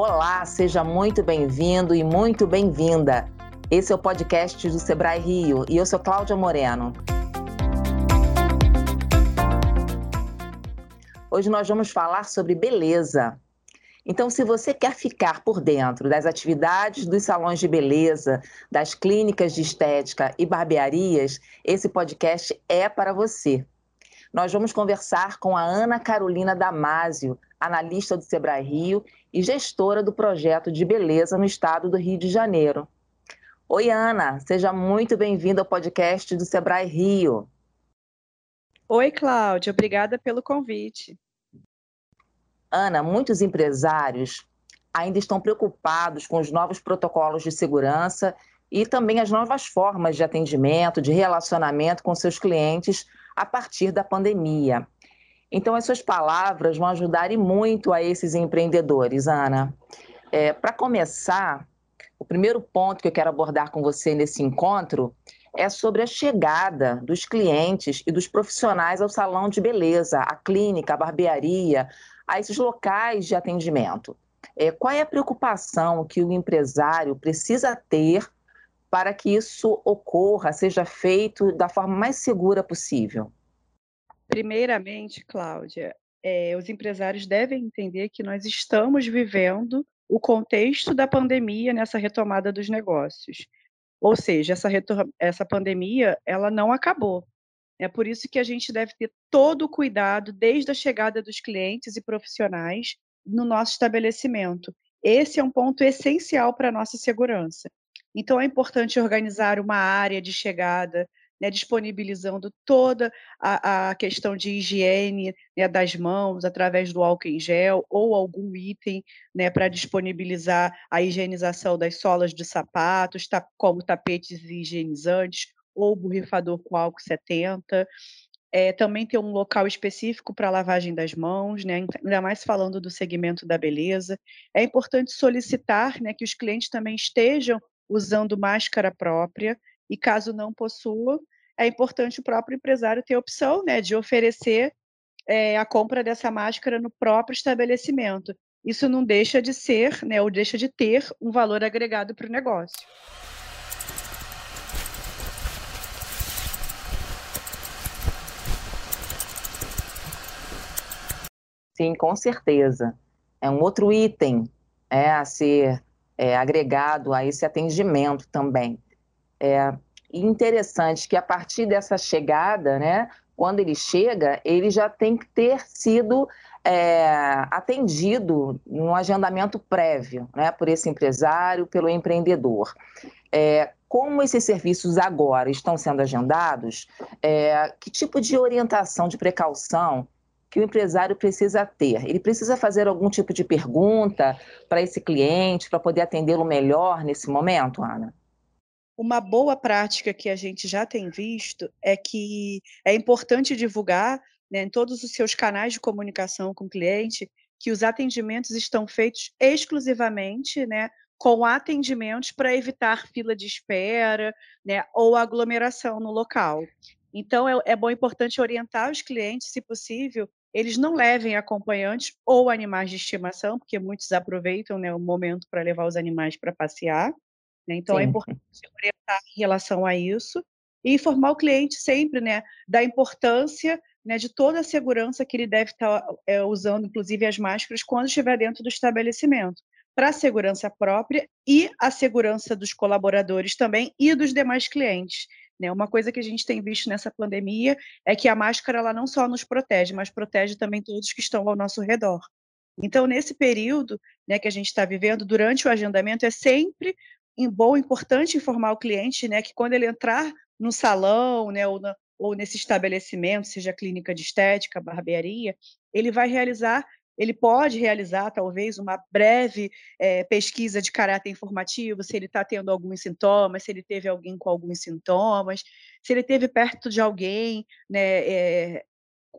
Olá, seja muito bem-vindo e muito bem-vinda. Esse é o podcast do Sebrae Rio e eu sou Cláudia Moreno. Hoje nós vamos falar sobre beleza. Então, se você quer ficar por dentro das atividades dos salões de beleza, das clínicas de estética e barbearias, esse podcast é para você. Nós vamos conversar com a Ana Carolina Damásio, analista do Sebrae Rio e gestora do projeto de beleza no estado do Rio de Janeiro. Oi, Ana, seja muito bem-vinda ao podcast do Sebrae Rio. Oi, Cláudia, obrigada pelo convite. Ana, muitos empresários ainda estão preocupados com os novos protocolos de segurança e também as novas formas de atendimento, de relacionamento com seus clientes a partir da pandemia. Então, as suas palavras vão ajudar e muito a esses empreendedores, Ana. É, Para começar, o primeiro ponto que eu quero abordar com você nesse encontro é sobre a chegada dos clientes e dos profissionais ao salão de beleza, à clínica, à barbearia, a esses locais de atendimento. É, qual é a preocupação que o empresário precisa ter para que isso ocorra, seja feito da forma mais segura possível? Primeiramente, Cláudia, é, os empresários devem entender que nós estamos vivendo o contexto da pandemia nessa retomada dos negócios. Ou seja, essa, essa pandemia ela não acabou. É por isso que a gente deve ter todo o cuidado desde a chegada dos clientes e profissionais no nosso estabelecimento. Esse é um ponto essencial para a nossa segurança. Então, é importante organizar uma área de chegada, né, disponibilizando toda a, a, questão de higiene né, das mãos através do álcool em gel ou algum item né, para disponibilizar a higienização das solas de sapatos, como tapetes higienizantes ou borrifador com álcool 70. É, também ter um local específico para lavagem das mãos, né, ainda mais falando do segmento da beleza. É importante solicitar né, que os clientes também estejam usando máscara própria, e caso não possua, é importante o próprio empresário ter a opção né, de oferecer é, a compra dessa máscara no próprio estabelecimento. Isso não deixa de ser, né, ou deixa de ter um valor agregado para o negócio. Sim, com certeza. É um outro item é, a ser é, agregado a esse atendimento também. É interessante que a partir dessa chegada, né, quando ele chega, ele já tem que ter sido é, atendido no agendamento prévio, né, por esse empresário, pelo empreendedor. É, como esses serviços agora estão sendo agendados, é, que tipo de orientação, de precaução que o empresário precisa ter? Ele precisa fazer algum tipo de pergunta para esse cliente para poder atendê-lo melhor nesse momento, Ana? Uma boa prática que a gente já tem visto é que é importante divulgar né, em todos os seus canais de comunicação com o cliente que os atendimentos estão feitos exclusivamente né, com atendimentos para evitar fila de espera né, ou aglomeração no local. Então, é, é bom, importante orientar os clientes, se possível, eles não levem acompanhantes ou animais de estimação, porque muitos aproveitam né, o momento para levar os animais para passear. Né? Então, é Sim. é importante orientar em relação a isso e informar o cliente sempre né, da importância né, de toda a segurança que ele deve estar tá, é, usando, inclusive as máscaras, quando estiver dentro do estabelecimento, para a segurança própria e a segurança dos colaboradores também e dos demais clientes. Né? Uma coisa que a gente tem visto nessa pandemia é que a máscara ela não só nos protege, mas protege também todos que estão ao nosso redor. Então, nesse período né, que a gente está vivendo, durante o agendamento, é sempre bom, importante informar o cliente né, que quando ele entrar no salão né, ou, na, ou nesse estabelecimento, seja clínica de estética, barbearia, ele vai realizar ele pode realizar, talvez, uma breve é, pesquisa de caráter informativo, se ele está tendo alguns sintomas, se ele teve alguém com alguns sintomas, se ele teve perto de alguém né, é,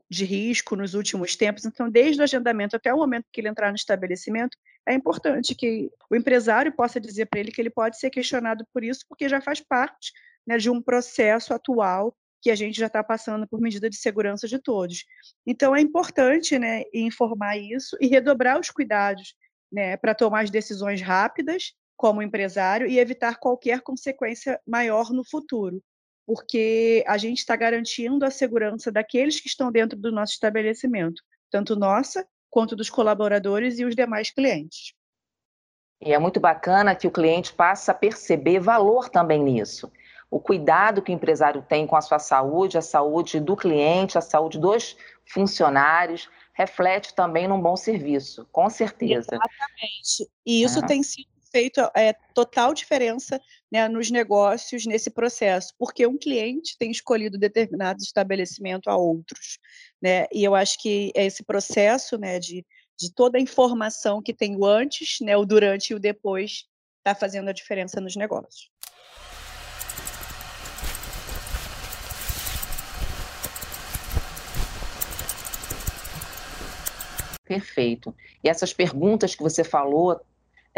de risco nos últimos tempos. Então, desde o agendamento até o momento que ele entrar no estabelecimento, é importante que o empresário possa dizer para ele que ele pode ser questionado por isso, porque já faz parte né, de um processo atual que a gente já está passando por medida de segurança de todos. Então, é importante né, informar isso e redobrar os cuidados né, para tomar as decisões rápidas como empresário e evitar qualquer consequência maior no futuro, porque a gente está garantindo a segurança daqueles que estão dentro do nosso estabelecimento, tanto nossa quanto dos colaboradores e os demais clientes. E é muito bacana que o cliente passe a perceber valor também nisso. O cuidado que o empresário tem com a sua saúde, a saúde do cliente, a saúde dos funcionários, reflete também num bom serviço, com certeza. Exatamente. E isso tem sido feito é, total diferença né, nos negócios nesse processo, porque um cliente tem escolhido determinado estabelecimento a outros. Né? E eu acho que esse processo né, de, de toda a informação que tem o antes, né, o durante e o depois, está fazendo a diferença nos negócios. Perfeito. E essas perguntas que você falou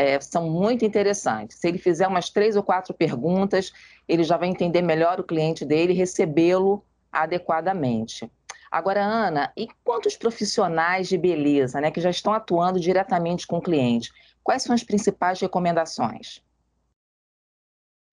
é, são muito interessantes. Se ele fizer umas três ou quatro perguntas, ele já vai entender melhor o cliente dele e recebê-lo adequadamente. Agora, Ana, e quantos profissionais de beleza né, que já estão atuando diretamente com o cliente? Quais são as principais recomendações?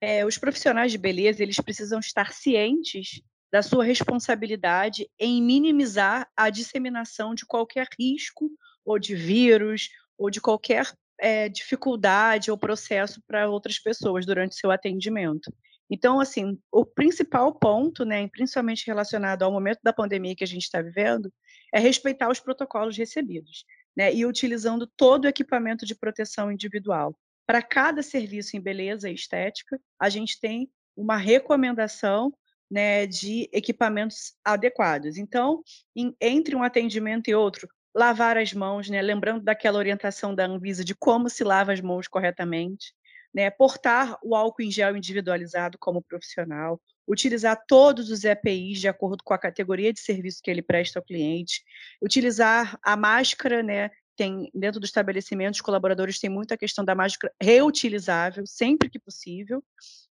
É, os profissionais de beleza eles precisam estar cientes da sua responsabilidade em minimizar a disseminação de qualquer risco ou de vírus ou de qualquer é, dificuldade ou processo para outras pessoas durante seu atendimento. Então, assim, o principal ponto, né, principalmente relacionado ao momento da pandemia que a gente está vivendo, é respeitar os protocolos recebidos, né, e utilizando todo o equipamento de proteção individual. Para cada serviço em beleza e estética, a gente tem uma recomendação né, de equipamentos adequados. Então, em, entre um atendimento e outro, lavar as mãos, né, lembrando daquela orientação da Anvisa de como se lava as mãos corretamente, né, portar o álcool em gel individualizado como profissional, utilizar todos os EPIs de acordo com a categoria de serviço que ele presta ao cliente, utilizar a máscara, né, tem dentro do estabelecimento os colaboradores têm muita questão da máscara reutilizável sempre que possível.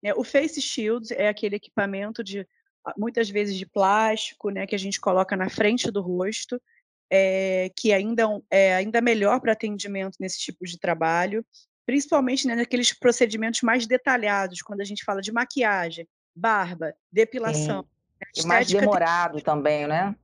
Né? O face shield é aquele equipamento de muitas vezes de plástico, né, que a gente coloca na frente do rosto, é, que ainda é ainda melhor para atendimento nesse tipo de trabalho principalmente né, naqueles procedimentos mais detalhados, quando a gente fala de maquiagem, barba, depilação. E mais demorado tem... também, né?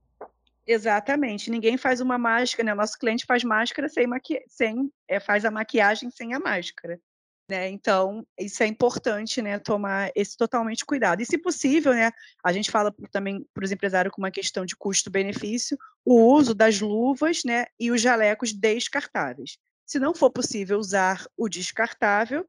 Exatamente. Ninguém faz uma máscara, né? Nosso cliente faz máscara sem, maqui... sem é, faz a maquiagem sem a máscara. Né? Então, isso é importante, né, tomar esse totalmente cuidado. E, se possível, né, a gente fala também para os empresários com uma questão de custo-benefício, o uso das luvas né, e os jalecos descartáveis. Se não for possível usar o descartável,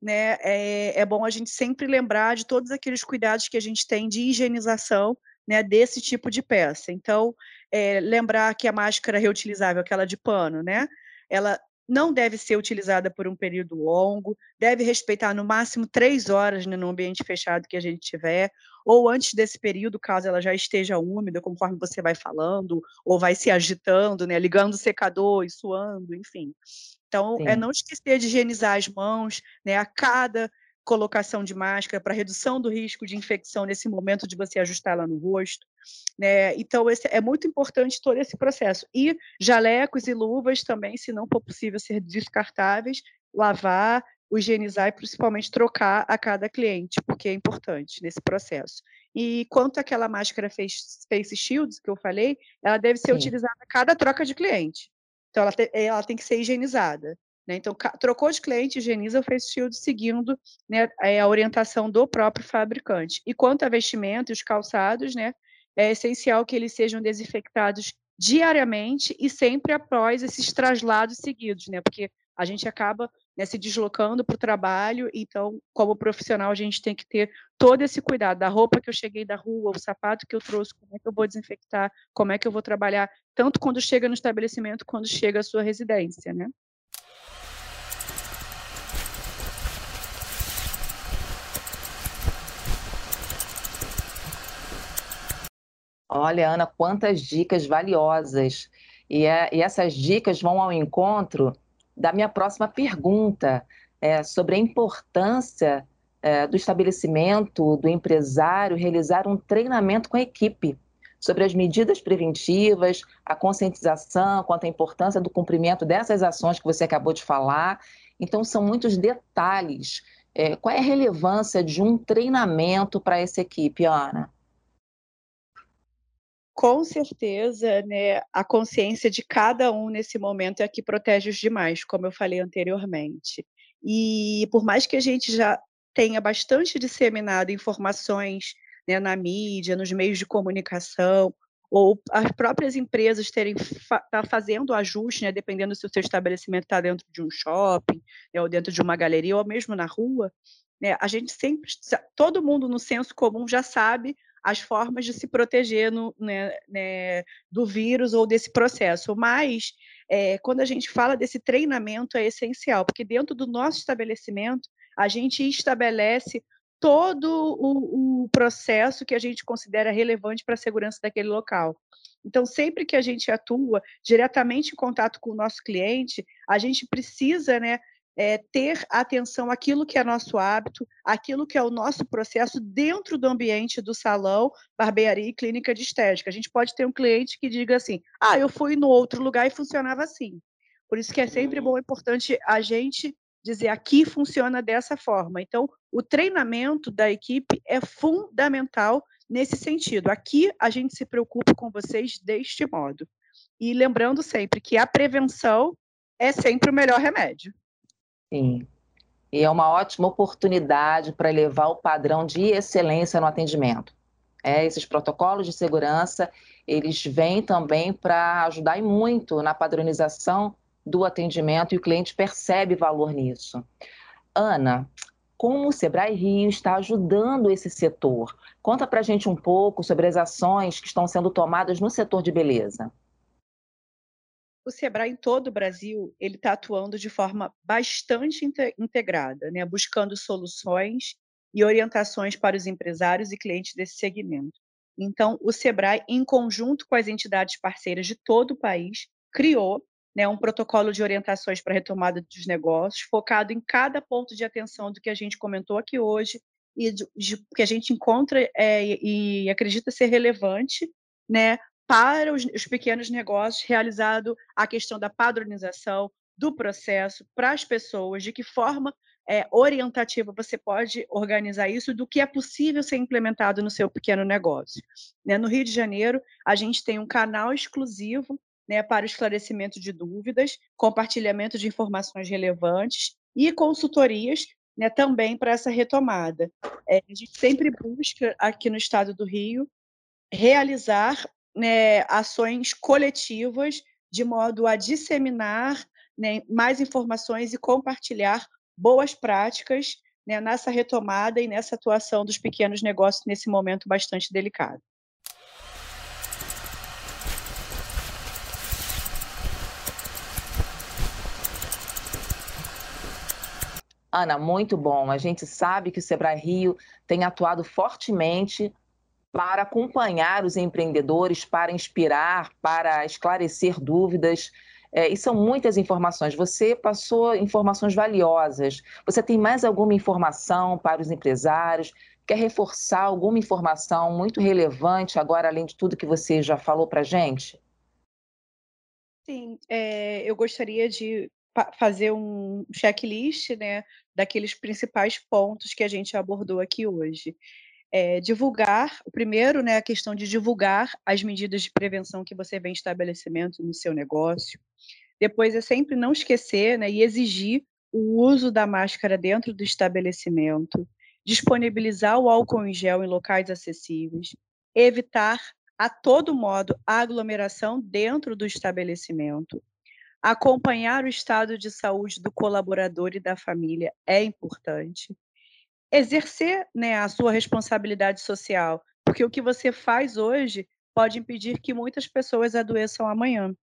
né, é, é bom a gente sempre lembrar de todos aqueles cuidados que a gente tem de higienização né, desse tipo de peça. Então, é, lembrar que a máscara reutilizável, aquela de pano, né, ela não deve ser utilizada por um período longo, deve respeitar no máximo três horas né, no ambiente fechado que a gente tiver, ou antes desse período, caso ela já esteja úmida, conforme você vai falando, ou vai se agitando, né, ligando o secador e suando, enfim. Então, é Sim. é não esquecer de higienizar as mãos, né, a cada colocação de máscara para redução do risco de infecção nesse momento de você ajustar lá no rosto. Né? Então, esse, é muito importante todo esse processo. E jalecos e luvas também, se não for possível ser descartáveis, lavar, higienizar e principalmente trocar a cada cliente, porque é importante nesse processo. E quanto àquela máscara face, face shields que eu falei, ela deve ser Sim. utilizada a cada troca de cliente. Então, ela, te, ela tem que ser higienizada. Né? Então, trocou de cliente, higieniza o face shield seguindo né, é, a orientação do próprio fabricante. E quanto a vestimento e os calçados, né, é essencial que eles sejam desinfectados diariamente e sempre após esses traslados seguidos, né? Porque a gente acaba né, se deslocando para o trabalho, então, como profissional, a gente tem que ter todo esse cuidado da roupa que eu cheguei da rua, o sapato que eu trouxe, como é que eu vou desinfectar, como é que eu vou trabalhar, tanto quando chega no estabelecimento, quando chega à sua residência, né? Olha, Ana, quantas dicas valiosas. E, é, e essas dicas vão ao encontro da minha próxima pergunta é, sobre a importância é, do estabelecimento, do empresário, realizar um treinamento com a equipe sobre as medidas preventivas, a conscientização quanto à importância do cumprimento dessas ações que você acabou de falar. Então, são muitos detalhes. É, qual é a relevância de um treinamento para essa equipe, Ana? Com certeza, né, a consciência de cada um nesse momento é a que protege os demais, como eu falei anteriormente. E por mais que a gente já tenha bastante disseminado informações né, na mídia, nos meios de comunicação, ou as próprias empresas terem tá fazendo ajuste, né, dependendo se o seu estabelecimento está dentro de um shopping, né, ou dentro de uma galeria, ou mesmo na rua, né, a gente sempre, todo mundo no senso comum já sabe as formas de se proteger no, né, né, do vírus ou desse processo. Mas, é, quando a gente fala desse treinamento, é essencial, porque dentro do nosso estabelecimento, a gente estabelece todo o, o processo que a gente considera relevante para a segurança daquele local. Então, sempre que a gente atua diretamente em contato com o nosso cliente, a gente precisa né, é, ter atenção àquilo que é nosso hábito, aquilo que é o nosso processo dentro do ambiente do salão, barbearia e clínica de estética. A gente pode ter um cliente que diga assim: ah, eu fui no outro lugar e funcionava assim. Por isso que é sempre bom, é importante a gente dizer aqui funciona dessa forma. Então, o treinamento da equipe é fundamental nesse sentido. Aqui a gente se preocupa com vocês deste modo. E lembrando sempre que a prevenção é sempre o melhor remédio. Sim. E é uma ótima oportunidade para elevar o padrão de excelência no atendimento. É, esses protocolos de segurança, eles vêm também para ajudar muito na padronização do atendimento e o cliente percebe valor nisso. Ana, como o Sebrae Rio está ajudando esse setor? Conta para a gente um pouco sobre as ações que estão sendo tomadas no setor de beleza. O Sebrae em todo o Brasil ele está atuando de forma bastante integrada, né, buscando soluções e orientações para os empresários e clientes desse segmento. Então, o Sebrae, em conjunto com as entidades parceiras de todo o país, criou né, um protocolo de orientações para a retomada dos negócios, focado em cada ponto de atenção do que a gente comentou aqui hoje e de, de, que a gente encontra é, e, acredita ser relevante né, para os, os pequenos negócios, realizado a questão da padronização do processo para as pessoas, de que forma é, orientativa você pode organizar isso, do que é possível ser implementado no seu pequeno negócio. Né? No Rio de Janeiro, a gente tem um canal exclusivo né, para esclarecimento de dúvidas, compartilhamento de informações relevantes e consultorias né, também para essa retomada. É, a gente sempre busca, aqui no estado do Rio, realizar né, ações coletivas de modo a disseminar né, mais informações e compartilhar boas práticas né, nessa retomada e nessa atuação dos pequenos negócios nesse momento bastante delicado. Ana, muito bom. A gente sabe que o Sebrae Rio tem atuado fortemente para acompanhar os empreendedores, para inspirar, para esclarecer dúvidas. É, e são muitas informações. Você passou informações valiosas. Você tem mais alguma informação para os empresários? Quer reforçar alguma informação muito relevante agora, além de tudo que você já falou para a gente? Sim, é, eu gostaria de fazer um checklist, né, daqueles principais pontos que a gente abordou aqui hoje. É, divulgar, o primeiro, né, a questão de divulgar as medidas de prevenção que você vem estabelecimento no seu negócio. Depois é sempre não esquecer, né, e exigir o uso da máscara dentro do estabelecimento, disponibilizar o álcool em gel em locais acessíveis, evitar a todo modo a aglomeração dentro do estabelecimento, Acompanhar o estado de saúde do colaborador e da família é importante. Exercer né, a sua responsabilidade social, porque o que você faz hoje pode impedir que muitas pessoas adoeçam amanhã.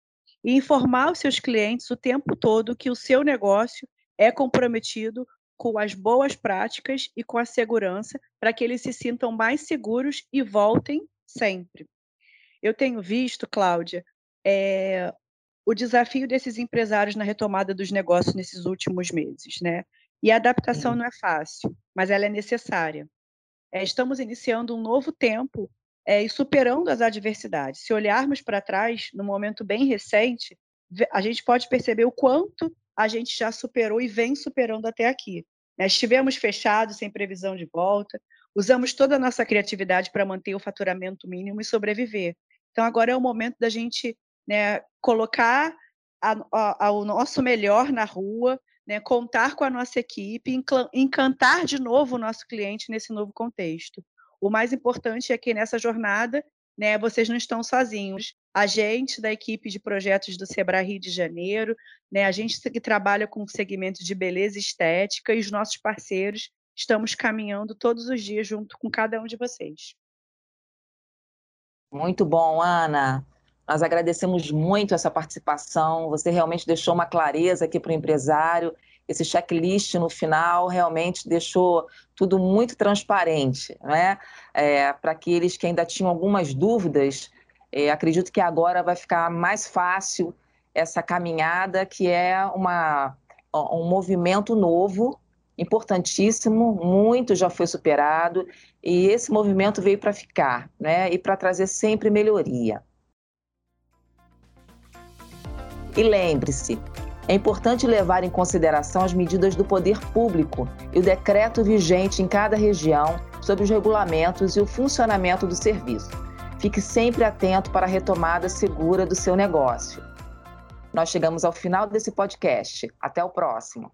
E informar os seus clientes o tempo todo que o seu negócio é comprometido com as boas práticas e com a segurança para que eles se sintam mais seguros e voltem sempre. Eu tenho visto, Cláudia, é, o desafio desses empresários na retomada dos negócios nesses últimos meses, né? E a adaptação não é fácil, mas ela é necessária. É, estamos iniciando um novo tempo é, e superando as adversidades. Se olharmos para trás, no momento bem recente, a gente pode perceber o quanto a gente já superou e vem superando até aqui. Né? Estivemos fechados, sem previsão de volta, usamos toda a nossa criatividade para manter o faturamento mínimo e sobreviver. Então, agora é o momento da gente né, colocar a, a, a, o nosso melhor na rua, né, contar com a nossa equipe, encantar de novo o nosso cliente nesse novo contexto. O mais importante é que nessa jornada, né, vocês não estão sozinhos. A gente da equipe de projetos do Sebrae Rio de Janeiro, né, a gente que trabalha com o segmento de beleza e estética e os nossos parceiros estamos caminhando todos os dias junto com cada um de vocês. Muito bom, Ana. Nós agradecemos muito essa participação. Você realmente deixou uma clareza aqui para o empresário. Esse checklist no final realmente deixou tudo muito transparente, né? É, para aqueles que ainda tinham algumas dúvidas, é, acredito que agora vai ficar mais fácil essa caminhada, que é uma, um movimento novo, importantíssimo, muito já foi superado, e esse movimento veio para ficar, né? E para trazer sempre melhoria. E lembre-se, é importante levar em consideração as medidas do poder público e o decreto vigente em cada região sobre os regulamentos e o funcionamento do serviço. Fique sempre atento para a retomada segura do seu negócio. Nós chegamos ao final desse podcast. Até o próximo.